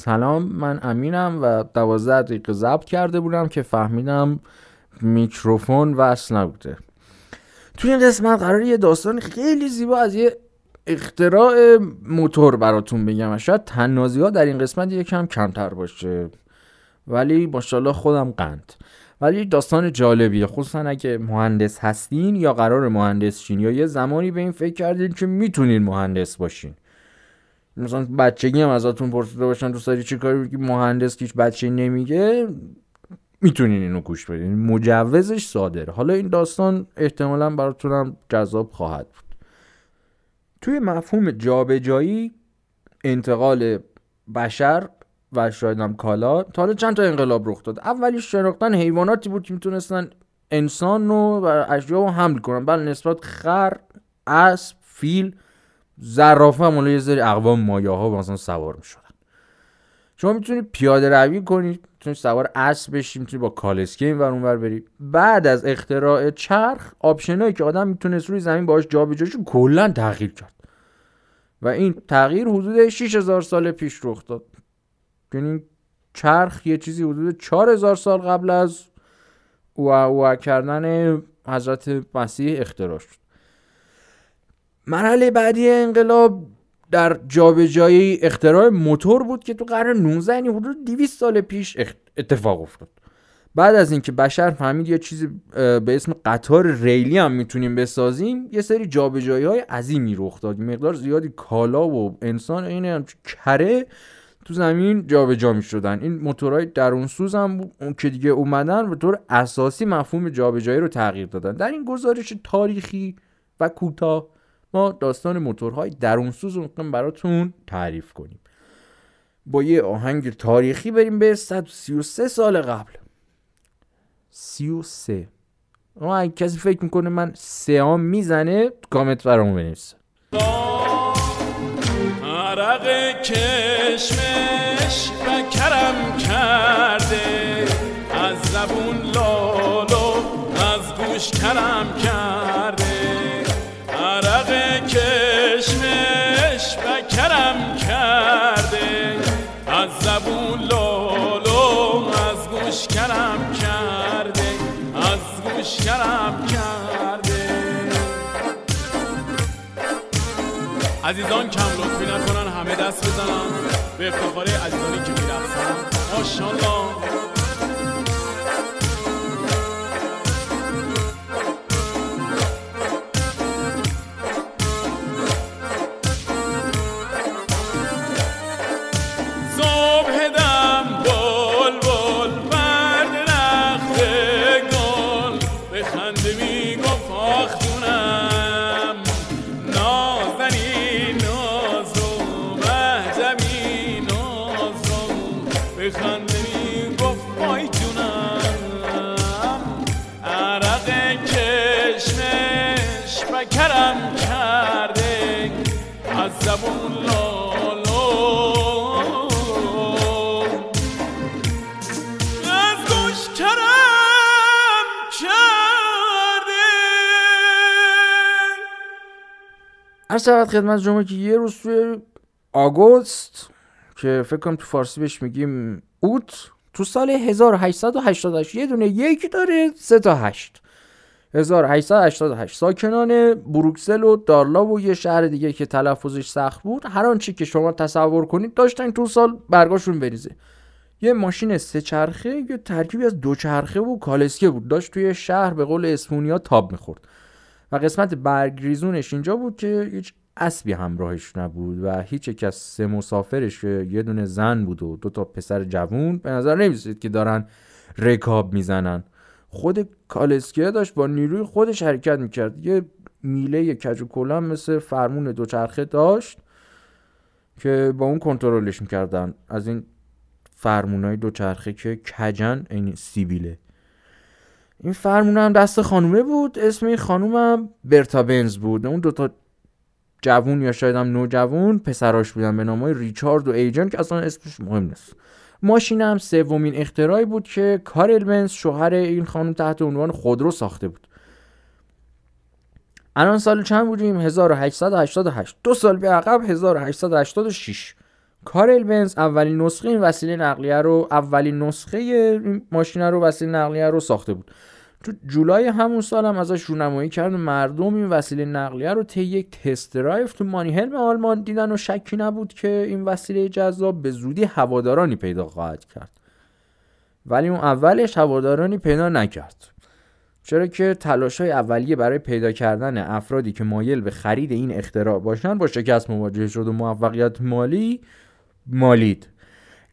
سلام من امینم و دوازده دقیقه ضبط کرده بودم که فهمیدم میکروفون وصل نبوده. توی این قسمت قرار یه داستان خیلی زیبا از یه اختراع موتور براتون بگم. و شاید تنازی ها در این قسمت یکم کمتر باشه ولی ماشاءالله خودم قند. ولی داستان جالبیه خصوصا اگه مهندس هستین یا قرار مهندس شین یا یه زمانی به این فکر کردین که می‌تونین مهندس باشین. مثلا بچگی هم ازتون پرسیده باشن دوست داری چی کاری که مهندس هیچ بچه نمیگه. می‌تونین اینو گوش بدین. مجوزش صادره. حالا این داستان احتمالا براتونم جذاب خواهد بود. توی مفهوم جابجایی انتقال بشر و شاید هم کالا تا حالا چند تا انقلاب رخ داد. اولیش شناختن حیواناتی بود که می‌تونستن انسان رو و اشیا رو حمل کنن. بله نسبت خر اسب فیل زرافه هم یه سری اقوام مایه ها مثلا سوار می‌شدن. شما می‌تونید پیاده روی کنید می‌تونید سوار اسب بشی می‌تونید با کالسکه این ور اونور برید بعد از اختراع چرخ آپشنایی که آدم می‌تونست روی زمین باهاش جابجاش کلا تغییر کرد. و این تغییر حدود 6000 سال پیش رخ داد. یعنی چرخ یه چیزی حدود 4000 سال قبل از و کردن حضرت مسیح اختراع شد. مرحله بعدی انقلاب در جابجایی اختراع موتور بود که تو قرن 19 یعنی حدود 200 سال پیش اتفاق افتاد. بعد از اینکه بشر فهمید یه چیزی به اسم قطار ریلی هم می‌تونیم بسازیم یه سری جابجایی های عظیمی رخ داد. مقدار زیادی کالا و انسان این کره تو زمین جابجا می شدن این موتورهای درون سوز هم اون که دیگه اومدن به طور اساسی مفهوم جابجایی رو تغییر دادن. در این گزارش تاریخی و کوتاه ما داستان موتورهای درون سوز رو براتون تعریف کنیم. با یه آهنگ تاریخی بریم به 133 سال قبل. 33 اما اگه کسی فکر می‌کنه من سیام می‌زنه کامنت برامون بنویسه. عرق کشمش و کرم کرده از زبون لالو از گوش کرم کرده. عزیزان کم لطفی نکنن همه دست بزنن. به افتخار عزیزانی که می‌رفتن. ماشاءالله. هر شود خدمت شما که یه روز توی آگوست که فکر کنم تو فارسی بهش میگیم اوت تو سال 1888 یه دونه یک داره سه تا هشت. 1888 ساکنان بروکسل و دارلا و یه شهر دیگه که تلفظش سخت بود هر آنچه که شما تصور کنید داشتن تو سال برگاشون بریزه. یه ماشین سه چرخه یه ترکیبی از دو چرخه و کالسکه بود. داشت توی شهر به قول اسپونیا تاب می‌خورد. و قسمت برگریزونش اینجا بود که هیچ اسبی همراهش نبود و هیچ یک از سه مسافرش که یه دونه زن بود و دو تا پسر جوون به نظر نمیسید که دارن رکاب می‌زنن. خود کالسکیه داشت با نیروی خودش حرکت می‌کرد. یه میله کج و مثل فرمون دوچرخه داشت که با اون کنترلش می‌کردن. از این فرمونای دوچرخه که کجن این سیبیله. این فرمون هم دست خانومه بود اسم این خانوم هم برتا بنز بود. اون دوتا جوون یا شاید هم نوجوون پسراش بودن به نامای ریچارد و ایجن که اصلا اسمش مهم نیست. ماشین هم سومین اختراعی بود که کارل بنز شوهر این خانم تحت عنوان خودرو ساخته بود. الان سال چند بودیم؟ 1888 دو سال به عقب 1886 کارل بنز اولین نسخه این وسیله نقلیه رو اولین نسخه ماشین رو وسیله نقلیه رو ساخته بود. تو جولای همون سال هم ازش رونمایی کرد مردم این وسیله نقلیه رو طی یک تست درایو تو مانیهلم آلمان دیدن و شکی نبود که این وسیله جذاب به زودی هوادارانی پیدا خواهد کرد. ولی اون اولش هوادارانی پیدا نکرد. چرا که تلاش های اولیه برای پیدا کردن افرادی که مایل به خرید این اختراع باشن با شکست مواجه شد و موفقیت مالی مالید.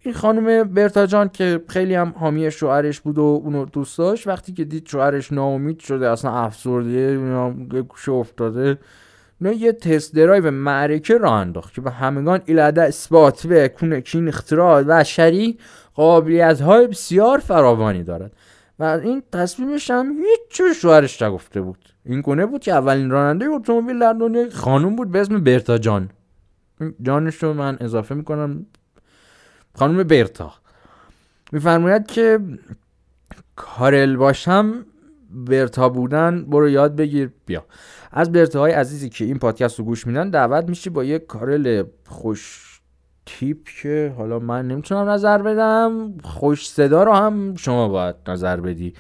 این خانم برتاجان که خیلی هم حامی شوهرش بود و اونو دوست داشت وقتی که دید شوهرش ناامید شده اصلا افسرده گوشه افتاده نه یه تست درایو معرکه را انداخت که به همگان ایلاده اثبات به کین اختراع و شری قابلیت های بسیار فراوانی دارد. و این تصمیمش هم هیچ شوهرش نگفته بود. این گونه بود که اولین راننده اتومبیل در دنیا خانم بود به اسم برتا جان. جانش رو من اضافه می‌کنم. خانم برتا. میفرماید که کارل باشم برتا بودن برو یاد بگیر. بیا. از برتا های عزیزی که این پادکست رو گوش میدن دعوت میشی با یک کارل خوش تیپ که حالا من نمی‌تونم نظر بدم. خوش صدا رو هم شما باید نظر بدی.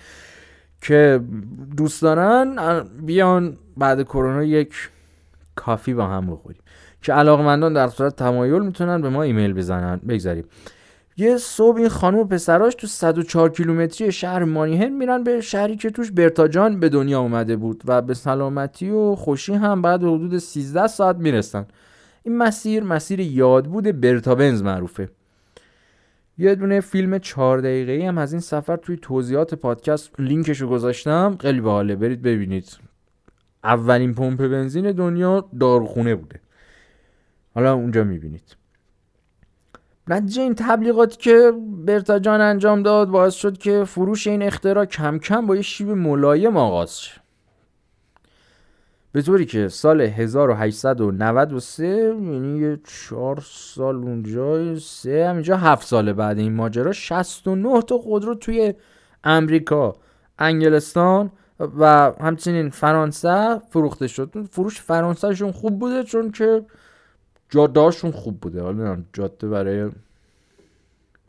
که دوست دارن بیان بعد کرونا یک کافی با هم بخوریم. که علاقمندان در صورت تمایل می‌تونن به ما ایمیل بزنن. بگذاریم. یه صبح این خانم و پسراش تو 104 کیلومتری شهر مانیهن میرن به شهری که توش برتاجان به دنیا اومده بود و به سلامتی و خوشی هم بعد حدود 13 ساعت می‌رسن. این مسیر مسیر یاد بود برتا بنز معروفه. یه دونه فیلم چهار دقیقه هم از این سفر توی توضیحات پادکست لینکش رو گذاشتم. خیلی باحاله. برید ببینید. اولین پمپ بنزین دنیا داروخونه بوده. حالا اونجا می‌بینید. نتیجه این تبلیغاتی که برتا جان انجام داد باعث شد که فروش این اختراع کم کم با یه شیب ملایم آغاز شه. به طوری که سال 1893 یعنی یه چهار سال اونجا سه همینجا هفت سال بعد این ماجرا 69 تا خودرو توی امریکا انگلستان و همچنین فرانسه فروخته شد. فروش فرانسهشون خوب بوده چون که جادهاشون خوب بوده. حالا جاده برای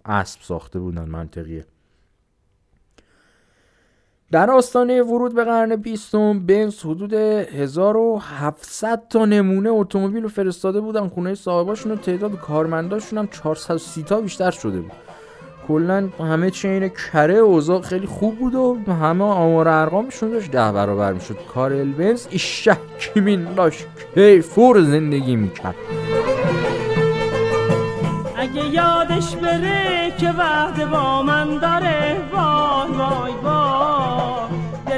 اسب ساخته بودن منطقیه. در آستانه ورود به قرن بیستم بنز حدود 1700 تا نمونه اتومبیل رو فرستاده بودن. خونه صاحباشون و تعداد کارمنداشون هم 430 تا بیشتر شده بود. کلا همه چی این کره اوضاع خیلی خوب بود و همه آمار ارقامشون داشت ده برابر می‌شد. کارل بنز ایشه کیمین لاش فور زندگی می‌کرد. اگه یادش بره که وعده با من داره وای وای وای.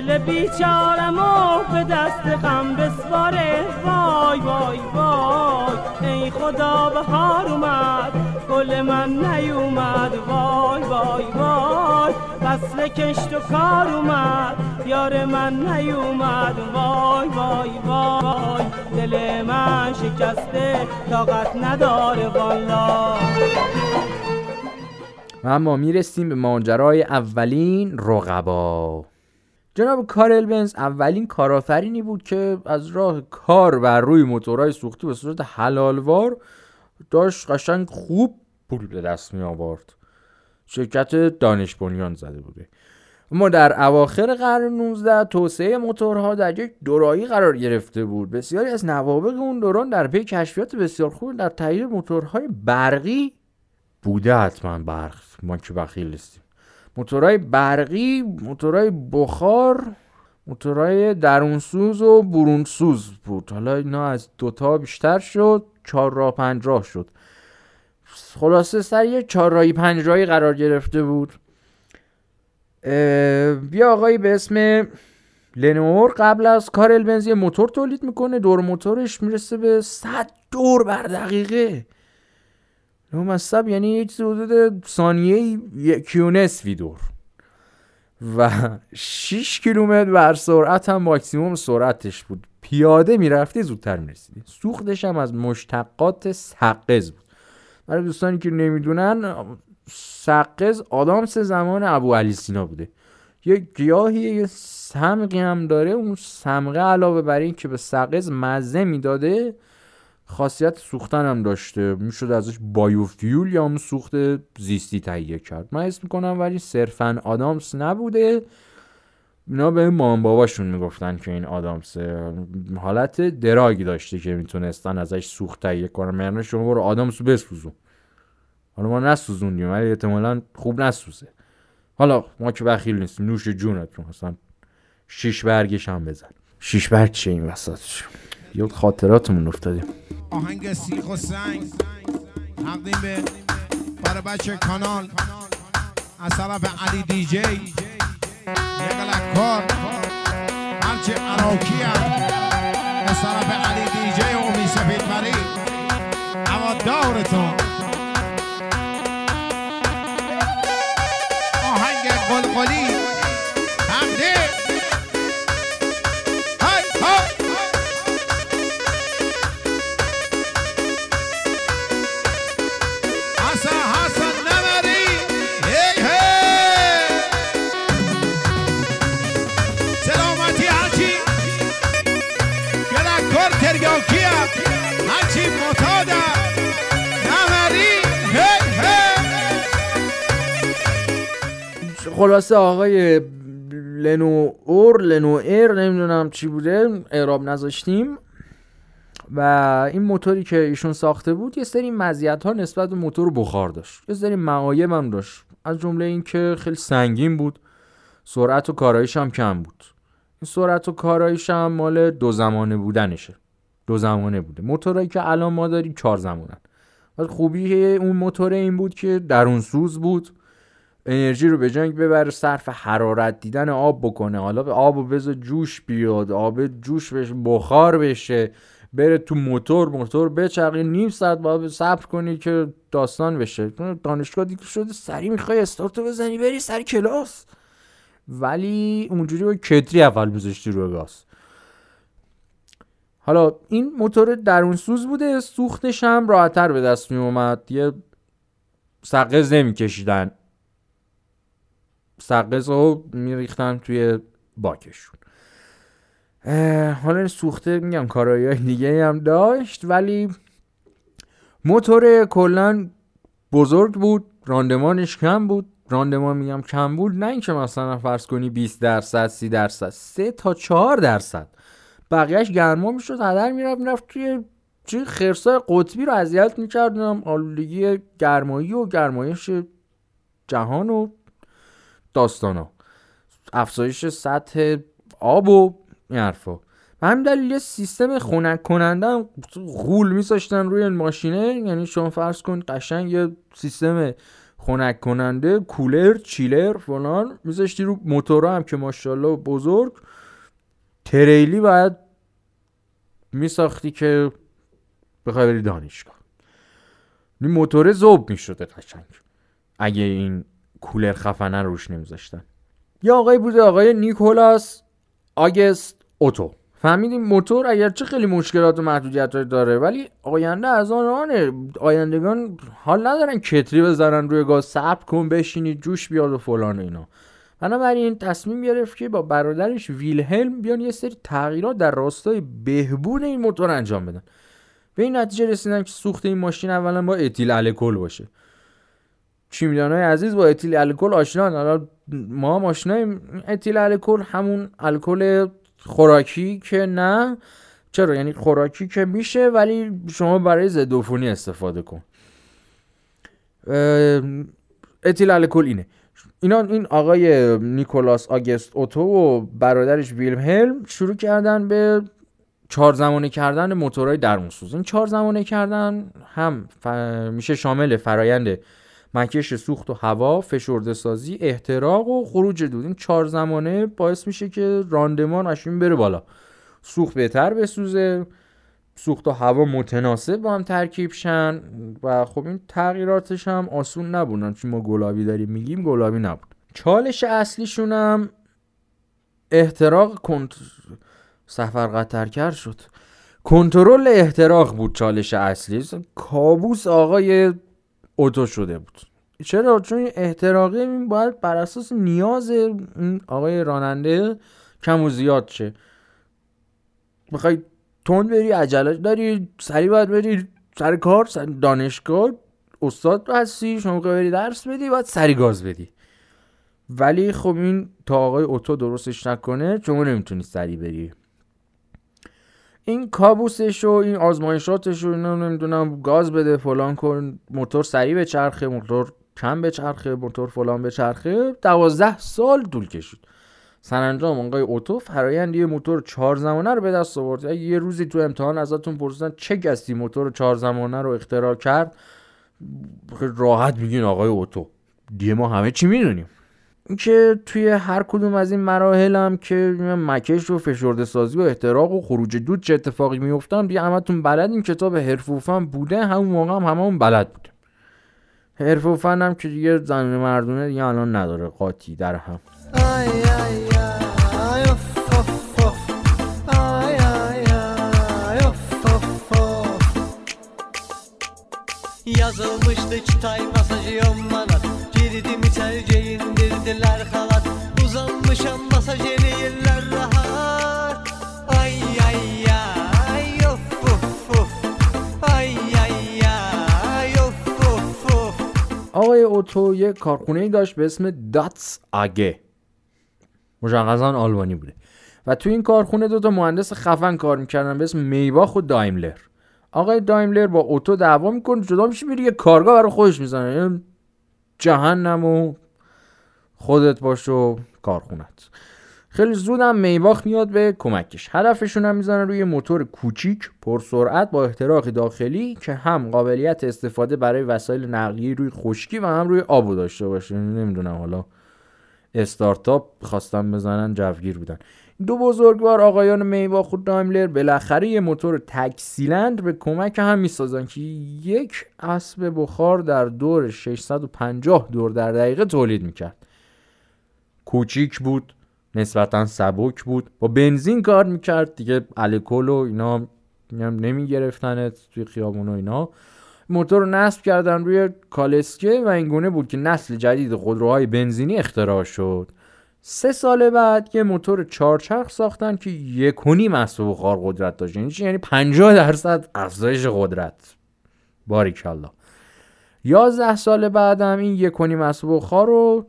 دل بیچارمو به دست غم بسپاره وای وای وای ای خدا بهار اومد گل من نیومد. وای وای وای فصل کشت و کار اومد یار من نیومد. وای وای وای دل من شکسته طاقت نداره والا و اما می‌رسیم به ماجرای اولین رقبا. جناب کارل بنز اولین کارآفرینی بود که از راه کار بر روی موتورهای سوختی به صورت حلالوار داشت قشنگ خوب پول به دست می آورد شرکت دانش بنیان زده بوده. اما در اواخر قرن 19 توسعه موتورها در یک دورایی قرار گرفته بود. بسیاری از نوابق اون دوران در پی کشفیات بسیار خوب در تهیه موتورهای برقی بوده حتما برق. ما که بخیل هستیم موتورهای برقی موتورهای بخار موتورهای درونسوز و برونسوز بود. حالا اینا از دوتا بیشتر شد چهار راه پنج راه شد. خلاصه سر یه چهار راهی پنج راهی قرار گرفته بود. بیا آقایی به اسم لنور قبل از کار بنزی موتور تولید می‌کنه. دور موتورش می‌رسه به 100 دور بر دقیقه. مصب یعنی یک حدود ثانیه یکی و نصفی دور و 6 کیلومتر بر سرعت هم ماکسیموم سرعتش بود. پیاده می‌رفتی زودتر می‌رسیدی. سوختش هم از مشتقات سقز بود. برای دوستانی که نمی‌دونن سقز آدامس زمان ابو علی سینا بوده. یه گیاهی یه سمقی هم داره. اون سمقه علاوه بر این که به سقز مزه می‌داده خاصیت سوختن هم داشته. می‌شد ازش بایوفیول یا هم سوخت زیستی تهیه کرد. من اسم می‌کنم ولی صرفا آدامس نبوده. اینا به مامان باباشون می‌گفتن که این آدامس حالت دراگی داشته که می‌تونستن ازش سوخت تهیه کنن. یعنی شما برو آدامس بسوزون. حالا ما نسوزوندیم ولی احتمالا خوب نسوزه. حالا ما که بخیل نیستیم نوش جونتون مثلا شیش برگش هم بزن. شیش برگ چه این وسطش؟ یاد خاطراتمون افتادیم. آهنگ سیخ و سنگ. تقدیم به برای بچه کانال. از طرف علی دی جی یک کار هرچه عراکی هم. از طرف علی دی جی و امی سفید مری اما دارتون خلاصه آقای لنو اور لنو ایر نمی‌دونم چی بوده اعراب نذاشتیم. و این موتوری که ایشون ساخته بود یه سری مزیت ها نسبت به موتور بخار داشت. یه سری معایب هم داشت. از جمله اینکه خیلی سنگین بود. سرعت و کارایش هم کم بود. این سرعت و کارایش هم مال دو زمانه بودنشه. دو زمانه بوده. موتورایی که الان ما داریم چهار زمانن. ولی خوبی اون موتور این بود که درون سوز بود. انرژی رو به جنگ ببره صرف حرارت دیدن آب بکنه. حالا آب و بذار جوش بیاد آب جوش بشه بخار بشه بره تو موتور موتور بچرخه نیم ساعت باید صبر کنی که داستان بشه. دانشگاه دیگه شده سری می‌خوای استارتو بزنی بری سری کلاس. ولی اونجوری با کتری اول بذاشتی روی گاز حالا این موتور درون سوز بوده سوختش هم راحتتر به دست می اومد یه سقز نمی کشیدن سقز رو میریختن توی باکشون. حالا سوخته میگم کارایی دیگه هم داشت ولی موتور کلا بزرگ بود راندمانش کم بود. راندمان میگم کم بود نه اینکه مثلا فرض کنی 20 درصد 30 درصد 3 تا 4 درصد. بقیهش گرما می‌شد هدر می‌رفت می‌رفت توی چه خرسای قطبی رو اذیت می‌کردم. آلودگی گرمایی و گرمایش جهان و داستانا. افزایش سطح آب و این حرفا. به همین دلیل یه سیستم خنک کننده هم غول میذاشتن روی ماشینه. یعنی شما فرض کن قشنگ یه سیستم خنک کننده کولر چیلر فلان میذاشتی رو موتورا هم که ماشاءالله بزرگ. تریلی باید میساختی که بخوای بری دانشگاه. این موتور زوب می‌شده قشنگ. اگه این کولر خفنه رو روش نمیذاشتن. یه آقای بوده آقای نیکولاس آگست اوتو. فهمیدیم موتور اگرچه خیلی مشکلات و محدودیت داره ولی آینده از آن آنه آیندگان حال ندارن کتری بزنن روی گاز صبر کن بشینی جوش بیاد و فلان و اینا. بنابراین تصمیم گرفت که با برادرش ویلهلم بیان یه سری تغییرات در راستای بهبود این موتور انجام بدن. به این نتیجه رسیدن که سوخت این ماشین اولا با اتیل الکل باشه. چیمیدان های عزیز با اتیل الکل آشنان. حالا ما هم آشناییم. اتیل الکل همون الکل خوراکی که نه. چرا؟ یعنی خوراکی که میشه ولی شما برای ضد استفاده کن. اتیل الکل اینه. اینا این آقای نیکولاس آگست اوتو و برادرش ویلم هلم شروع کردن به چهار زمانه کردن موتورهای درونسوز این چهار زمانه کردن هم ف... میشه شامل فرایند مکش سوخت و هوا فشرده سازی احتراق و خروج دود. این چهار زمانه باعث میشه که راندمان اشین بره بالا. سوخت بهتر بسوزه سوخت و هوا متناسب با هم ترکیب شن و خب این تغییراتش هم آسون نبودن چون ما گلابی داریم میگیم گلابی نبود. چالش اصلیشون هم احتراق کنت سفر قطرکر شد. کنترل احتراق بود چالش اصلی. کابوس آقای اوتو شده بود. چرا؟ چون احتراقی باید بر اساس نیاز آقای راننده کم و زیاد شه. بخوای تون بری عجله داری سریع باید بری سر کار سر دانشگاه استاد هستی شما بری درس بدی باید سری گاز بدی. ولی خب این تا آقای اوتو درستش نکنه شما نمی‌تونی سری بری. این کابوسش و این آزمایشاتش و نمی‌دونم گاز بده فلان کن موتور سریع به چرخه موتور کم به چرخه موتور فلان به چرخه دوازده سال طول کشید. سرانجام آقای اوتو فرایند یه موتور چهار زمانه رو به دست آورد. یه روزی تو امتحان ازتون پرسیدن چه کسی موتور چهار زمانه رو اختراع کرد راحت میگین آقای اوتو. دیگه ما همه چی می‌دونیم. که توی هر کدوم از این مراحل هم که مکش و فشرده سازی و احتراق و خروج دود چه اتفاقی میفتن دیگه همتون بلد این کتاب حرفوفن بوده همون موقع هم همون بلد بوده حرفوفن هم که دیگه زمین مردونه دیگه الان نداره قاطی در هم Yazılmıştı çıtay masajı tercih indirdiler halat Uzanmışam masaj yerler rahat. Ay ay آقای اوتو یه کارخونه داشت به اسم داتس آگه. مشخصا آلبانی بوده. و تو این کارخونه دوتا مهندس خفن کار می‌کردن به اسم میباخ و دایملر. آقای دایملر با اوتو دعوا می‌کنه جدا میشه میره یه کارگاه برای خودش می‌زنه. یعنی جهنم و خودت باش و کارخونت. خیلی زودم میباخ میاد به کمکش. هدفشون هم می‌زنن روی موتور کوچیک پرسرعت با احتراق داخلی که هم قابلیت استفاده برای وسایل نقلیه روی خشکی و هم روی آبو داشته باشه. نمی‌دونم حالا استارتاپ خواستن بزنن جوگیر بودن. دو بزرگوار آقایان میباخ و دایملر بالاخره یه موتور تکسیلند به کمک هم می‌سازن که یک اسب بخار در دور 650 دور در دقیقه تولید می‌کرد. کوچیک بود نسبتا سبک بود. با بنزین کار می‌کرد دیگه الکل و اینا نمیگرفتنت توی خیابون و اینا. موتور رو نصب کردن روی کالسکه و اینگونه بود که نسل جدید خودروهای بنزینی اختراع شد. سه سال بعد یه موتور چهارچرخ ساختن که یک و نیم بخار قدرت داشت. یعنی یعنی 50 درصد افزایش قدرت. باریکالله یازده سال بعدم این یک و نیم بخار رو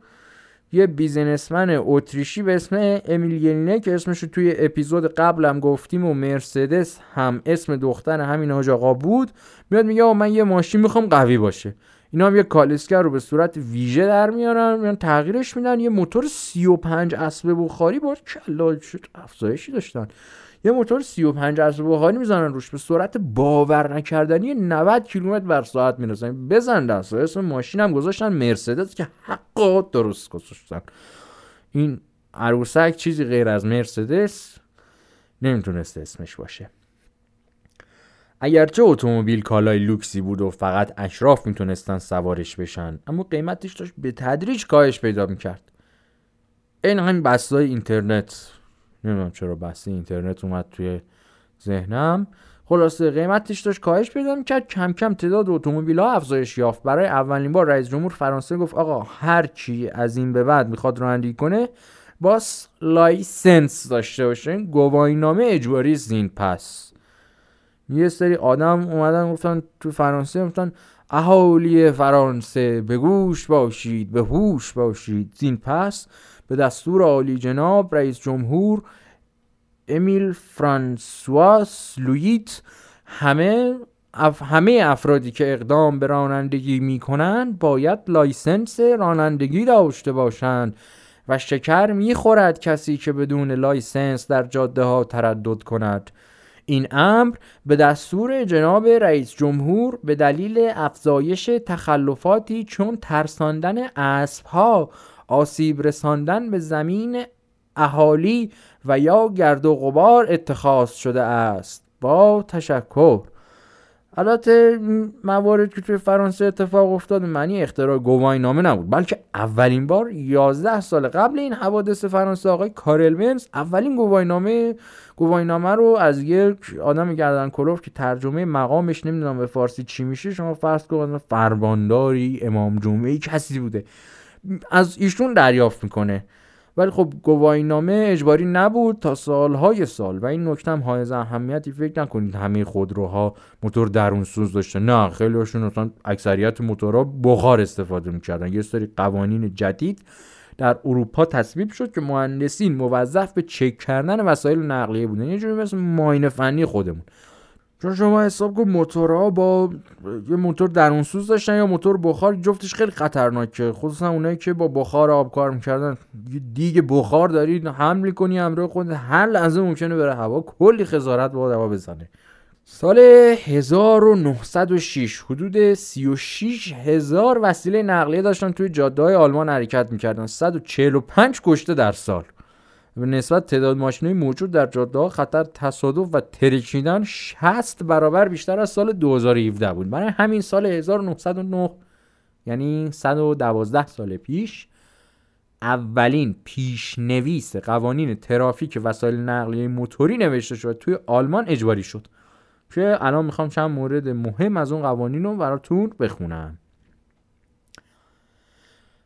یه بیزنسمن اتریشی به اسم امیل که اسمش رو توی اپیزود قبلم گفتیم و مرسدس هم اسم دختر همین حاج آقا بود میاد میگه من یه ماشین می‌خوام قوی باشه. اینا هم یه کالسکر رو به صورت ویژه در میارن میان تغییرش میدن یه موتور 35 اسب بخاری با کلا شد افزایشی داشتن. یه موتور 35 اسب بخاری می‌زنن روش. به صورت باور نکردنی 90 کیلومتر بر ساعت می‌رسن. بزن دست اسم ماشین هم گذاشتن مرسدس که حقا درست گذاشتن. این عروسک چیزی غیر از مرسدس نمی‌تونست اسمش باشه. اگرچه اتومبیل کالای لوکسی بود و فقط اشراف می‌تونستن سوارش بشن اما قیمتش داشت به تدریج کاهش پیدا می‌کرد. این همین بسته‌های اینترنت. نمی‌دونم چرا بسته اینترنت اومد توی ذهنم. خلاصه قیمتش داشت کاهش پیدا می‌کرد. کم کم تعداد اتومبیل ها افزایش یافت. برای اولین بار رئیس جمهور فرانسه گفت آقا هر کی از این به بعد می‌خواد رانندگی کنه باس license داشته باشه. گواهی نامه اجباری زین پس. یه سری آدم اومدن گفتن تو فرانسه گفتن اهالی فرانسه به گوش باشید به هوش باشید زین پس. به دستور عالی جناب رئیس جمهور امیل فرانسوا لوبت همه همه افرادی که اقدام به رانندگی می‌کنند باید license رانندگی داشته باشند و شکر می‌خورد کسی که بدون license در جاده ها تردد کند. این امر به دستور جناب رئیس جمهور به دلیل افزایش تخلفاتی چون ترساندن اسبها آسیب رساندن به زمین اهالی و یا گرد و غبار اتخاذ شده است. با تشکر. البته موارد که توی فرانسه اتفاق افتاد معنی اختراع گواهی نامه نبود. بلکه اولین بار 11 سال قبل این حوادث فرانسه آقای کارل ونز اولین گواهی نامه گواهی نامه رو از یک آدم گردن کلوف که ترجمه مقامش نمی‌دونم به فارسی چی میشه شما فرض کنید فرمانداری امام جمعه کسی بوده. از ایشون دریافت می‌کنه. ولی خب گواهینامه اجباری نبود تا سالهای سال و این نکته هم حائز اهمیتی فکر نکنید همه خودروها موتور درون سوز داشته. نه خیلی هاشون مثلا اکثریت موتورها بخار استفاده می‌کردن. یه سری قوانین جدید در اروپا تصویب شد که مهندسین موظف به چک کردن وسایل نقلیه بودن. یه جوری مثل ماین فنی خودمون. چون شما حساب کن موتورها با یه موتور درونسوز داشتن یا موتور بخار جفتش خیلی خطرناکه. خصوصا اونایی که با بخار آب کار می‌کردن. یه دیگ بخار داری حمل کنی همراه خود هر لحظه ممکنه بره هوا کلی خسارت با هوا بزنه. سال 1906 حدود 36 هزار وسیله نقلیه داشتن توی جاده های آلمان حرکت می‌کردن. 145 کشته در سال. به نسبت تعداد ماشینای موجود در جاده خطر تصادف و ترکیدن 60 برابر بیشتر از سال 2017 بود. برای همین سال 1909 یعنی 112 سال پیش اولین پیشنویس قوانین ترافیک وسایل نقلیه موتوری نوشته شد توی آلمان اجباری شد. که الان می‌خوام چند مورد مهم از اون قوانین رو براتون بخونم.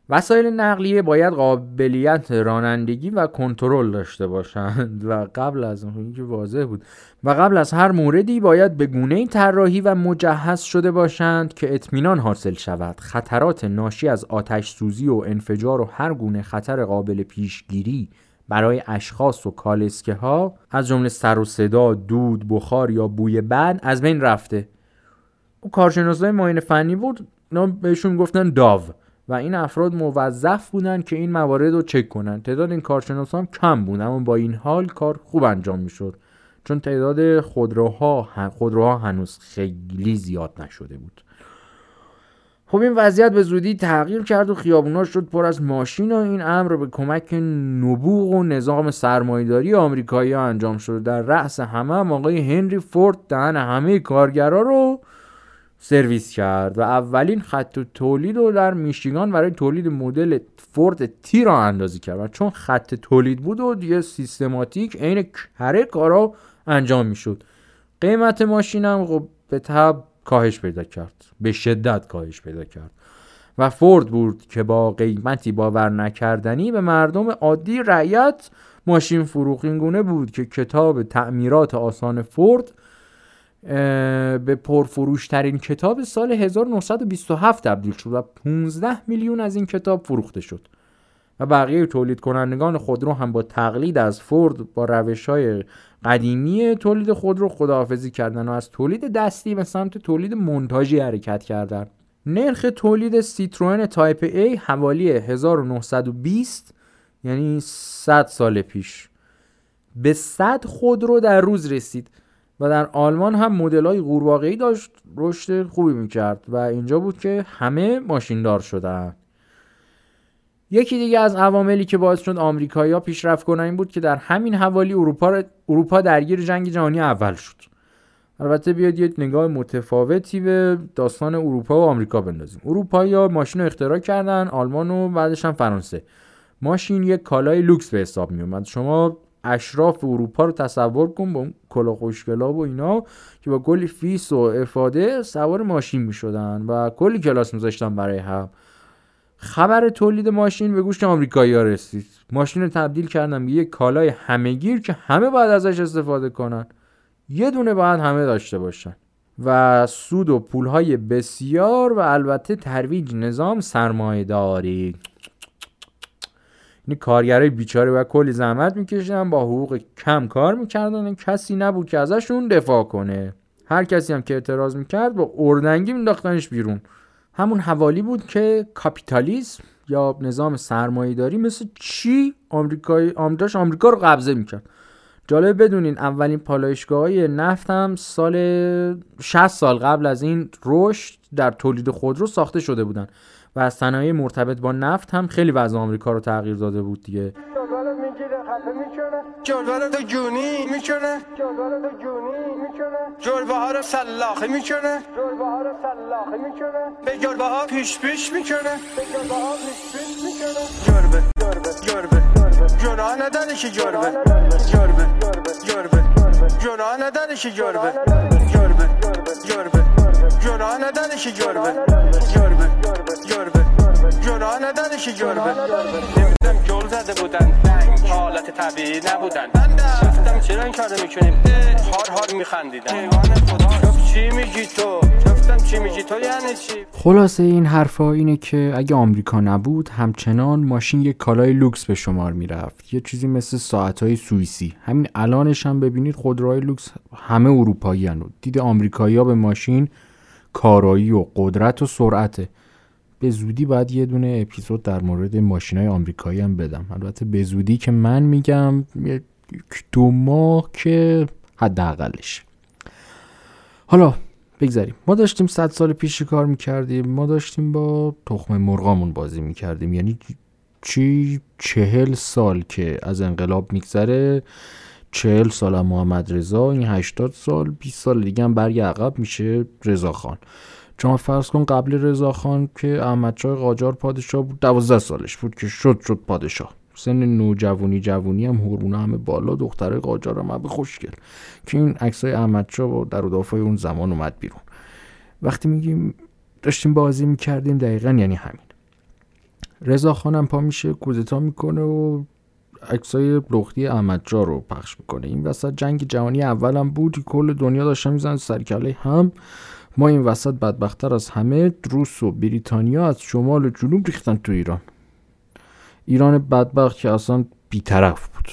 وسایل نقلیه باید قابلیت رانندگی و کنترل داشته باشند. و قبل از اون که واضح بود. و قبل از هر موردی باید به گونه طراحی و مجهز شده باشند که اطمینان حاصل شود. خطرات ناشی از آتش سوزی و انفجار و هر گونه خطر قابل پیشگیری برای اشخاص و کالسکه ها از جمله سر و صدا، دود، بخار یا بوی بد از بین رفته. او کارشناسای ماین فنی بود، بهشون گفتن داو. و این افراد موظف بودن که این موارد رو چک کنن. تعداد این کارشناس هم کم بود اما با این حال کار خوب انجام می‌شد. چون تعداد خودروها خودروها هنوز خیلی زیاد نشده بود. خب این وضعیت به زودی تغییر کرد و خیابونا شد پر از ماشین و این امر به کمک نبوغ و نظام سرمایداری آمریکایی انجام شد در رأس همه هم آقای هنری فورد دهن همه کارگرا رو سرویس کرد و اولین خط تولید رو در میشیگان برای تولید مدل فورد تی را اندازی کرد و چون خط تولید بود و دیگه سیستماتیک عین کره کارا انجام می‌شد. قیمت ماشین هم خب به تب کاهش پیدا کرد به شدت کاهش پیدا کرد و فورد بود که با قیمتی باور نکردنی به مردم عادی رعیت ماشین فروخ این گونه بود که کتاب تعمیرات آسان فورد به پرفروشترین کتاب سال 1927 تبدیل شد و 15 میلیون از این کتاب فروخته شد. و بقیه تولید کنندگان خودرو هم با تقلید از فورد با روش های قدیمی تولید خودرو خداحافظی کردن و از تولید دستی به سمت تولید مونتاژی حرکت کردن. نرخ تولید سیتروئن Type A حوالی 1920 یعنی 100 سال پیش. به 100 خودرو در روز رسید. و در آلمان هم مدل های قورباغه‌ای داشت رشد خوبی می‌کرد و اینجا بود که همه ماشیندار شدن. یکی دیگه از عواملی که باعث شد آمریکایی‌ها پیشرفت کنن این بود که در همین حوالی اروپا اروپا درگیر جنگ جهانی اول شد. البته بیاد یه نگاه متفاوتی به داستان اروپا و آمریکا بندازیم. اروپایی‌ها ماشین اختراع کردن آلمان و بعدش هم فرانسه. ماشین یک کالای لوکس به حساب می اومد شما اشراف اروپا رو تصور کن با اون کلاه خوشگلا و اینا که با کلی فیس و افاده سوار ماشین می شدن و کلی کلاس میذاشتن برای هم. خبر تولید ماشین به گوش آمریکایی ها رسید. ماشین رو تبدیل کردن به یک کالای همهگیر که همه باید ازش استفاده کنن. یه دونه باید همه داشته باشن. و سود و پولهای بسیار و البته ترویج نظام سرمایه داری این کارگرای بیچاره و کلی زحمت میکشیدن با حقوق کم کار می‌کردن. کسی نبود که ازشون دفاع کنه. هر کسی هم که اعتراض می‌کرد با اردنگی مینداختنش بیرون. همون حوالی بود که کاپیتالیسم یا نظام سرمایه‌داری مثل چی آمریکایی آمریکاش آمریکا رو قبضه می‌کرد. جالب بدونین اولین پالایشگاه های نفت هم سال 60 سال قبل از این رشد در تولید خودرو ساخته شده بودن. و از صنایع مرتبط با نفت هم خیلی وضع آمریکا رو تغییر داده بود دیگه جلوه تو جونی می‌کنه جلوه تو جونی می‌کنه جلوه ها رو سلاخی می‌کنه جلوه ها رو سلاخی می‌کنه به جلوه ها پیش پیش می‌کنه به جلوه ها پیش پیش می‌کنه جربه جربه جربه جنا نداره که جربه جربه جربه جنا نداره که جربه جربه جربه جنا نداره که جربه جربه جربه جنا نداره که جربه نمیدم گل زد کرده بودن حالت طبیعی نبودن گفتم چرا این کارو می‌کنیم هار هار میخندیدن گفت چی میگی تو گفتم چی میگی تو یعنی چی خلاصه این حرفا اینه که اگه آمریکا نبود همچنان ماشین یک کالای لوکس به شمار می‌رفت. یه چیزی مثل ساعتهای سوئیسی. همین الانش هم ببینید خودروهای لوکس همه اروپایی هن. دید آمریکایی ها به ماشین کارایی و قدرت و سرعته. به زودی باید یه دونه اپیزود در مورد ماشین های آمریکایی هم بدم. البته به زودی که من میگم دو ماه که حداقلش. حالا بگذاریم. ما داشتیم صد سال پیش کار می‌کردیم؟ ما داشتیم با تخم مرغامون بازی می‌کردیم. یعنی چی؟ چهل سال که از انقلاب میگذره. چهل سال محمد رضا این هشتاد سال 20 سال دیگه هم برگ عقب میشه رضا خان. شما فرض کن قبل رضا خان که احمد شاه قاجار پادشاه بود دوازده سالش بود که شد شد پادشاه. سن نوجوانی جوونی هم هورمونا همه بالا دختر قاجار هم همه خوشگل. که این عکسای احمد شاه و در و اون زمان اومد بیرون. وقتی میگیم داشتیم بازی می‌کردیم دقیقا یعنی همین. رضا خانم پا میشه کوزتا می‌کنه و عکسای لختی احمد جا رو پخش می‌کنه. این وسط جنگ جهانی اولم بود کل دنیا داشتن میزن سرکله هم. ما این وسط بدبختتر از همه روس و بریتانیا از شمال و جنوب ریختن تو ایران. ایران بدبخت که اصلا بیطرف بود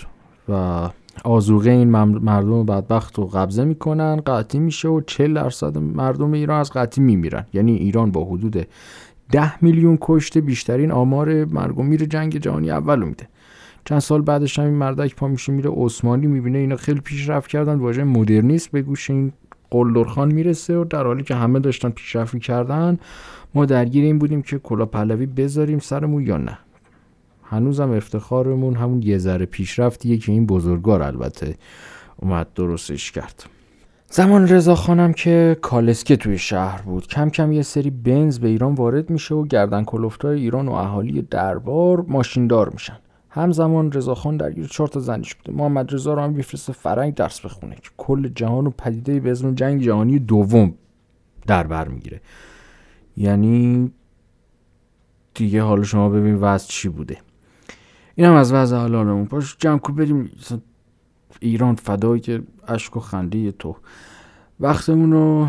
و آزوغه این مردم بدبخت رو قبضه می‌کنن قطعی میشه و 40 درصد مردم ایران از قطعی میمیرن. یعنی ایران با حدود 10 میلیون کشته بیشترین آمار مرگ و میر جنگ جهانی اول رو میده. چند سال بعدش هم این مردک پا میشه میره عثمانی می‌بینه اینا خیلی پیشرفت کردن واژه مدرنیست به گوش این قلدرخان می‌رسه و در حالی که همه داشتن پیشرفت کردن ما درگیر این بودیم که کلا پهلوی بذاریم سرمون یا نه. هنوزم افتخارمون همون یه ذره پیشرفتیه که این بزرگار البته اومد درستش کرد. زمان رضا خانم که کالسکه توی شهر بود. کم کم یه سری بنز به ایران وارد میشه و گردن کلفتای ایران و اهالی دربار ماشیندار میشن. همزمان رضاخان درگیر چهار تا زنیش بوده. محمد رضا رو هم میفرسته فرنگ درس بخونه. که کل جهان و پدیده به اسم جنگ جهانی دوم در بر می‌گیره. یعنی دیگه حالا شما ببین وضع چی بوده. این هم از وضع حالمون. پاش جمع کو بریم. ایران فدایی که اشک و خنده تو. وقتمون رو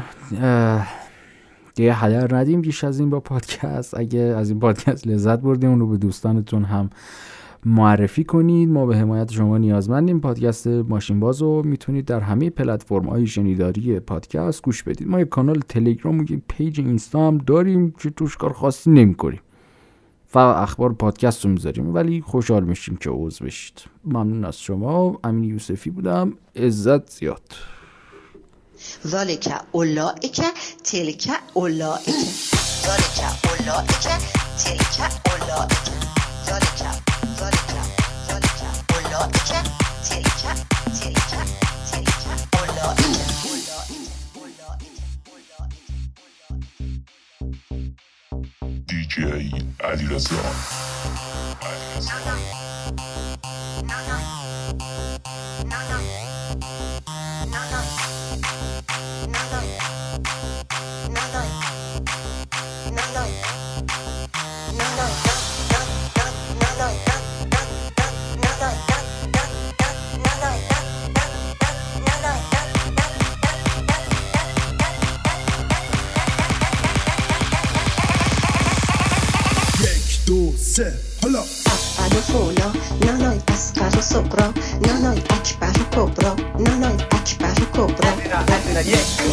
دیگه هدر ندیم بیش از این با پادکست. اگه از این پادکست لذت بردیم اون رو به دوستانتون هم معرفی کنید. ما به حمایت شما نیازمندیم. پادکست ماشین باز رو می‌تونید در همه پلتفرم های شنیداری پادکست گوش بدید. ما یک کانال تلگرام و یک پیج اینستا هم داریم که توش کار خاصی نمی‌کنیم. فقط اخبار پادکست رو می‌ذاریم. ولی خوشحال میشیم که عضو بشید. ممنون از شما. امین یوسفی بودم. عزت زیاد. ذالک اولائک تلک اولائک ذالک اولائک تلک اولائک ذالک ذالک ذالک اولائک تلک تلک تلک اولائک DJ علیرضا یک دو سه حالا افعل و فولا نانای اسقر و صغرا نانای اکبر و کبرا نانای اکبر و کبرا یک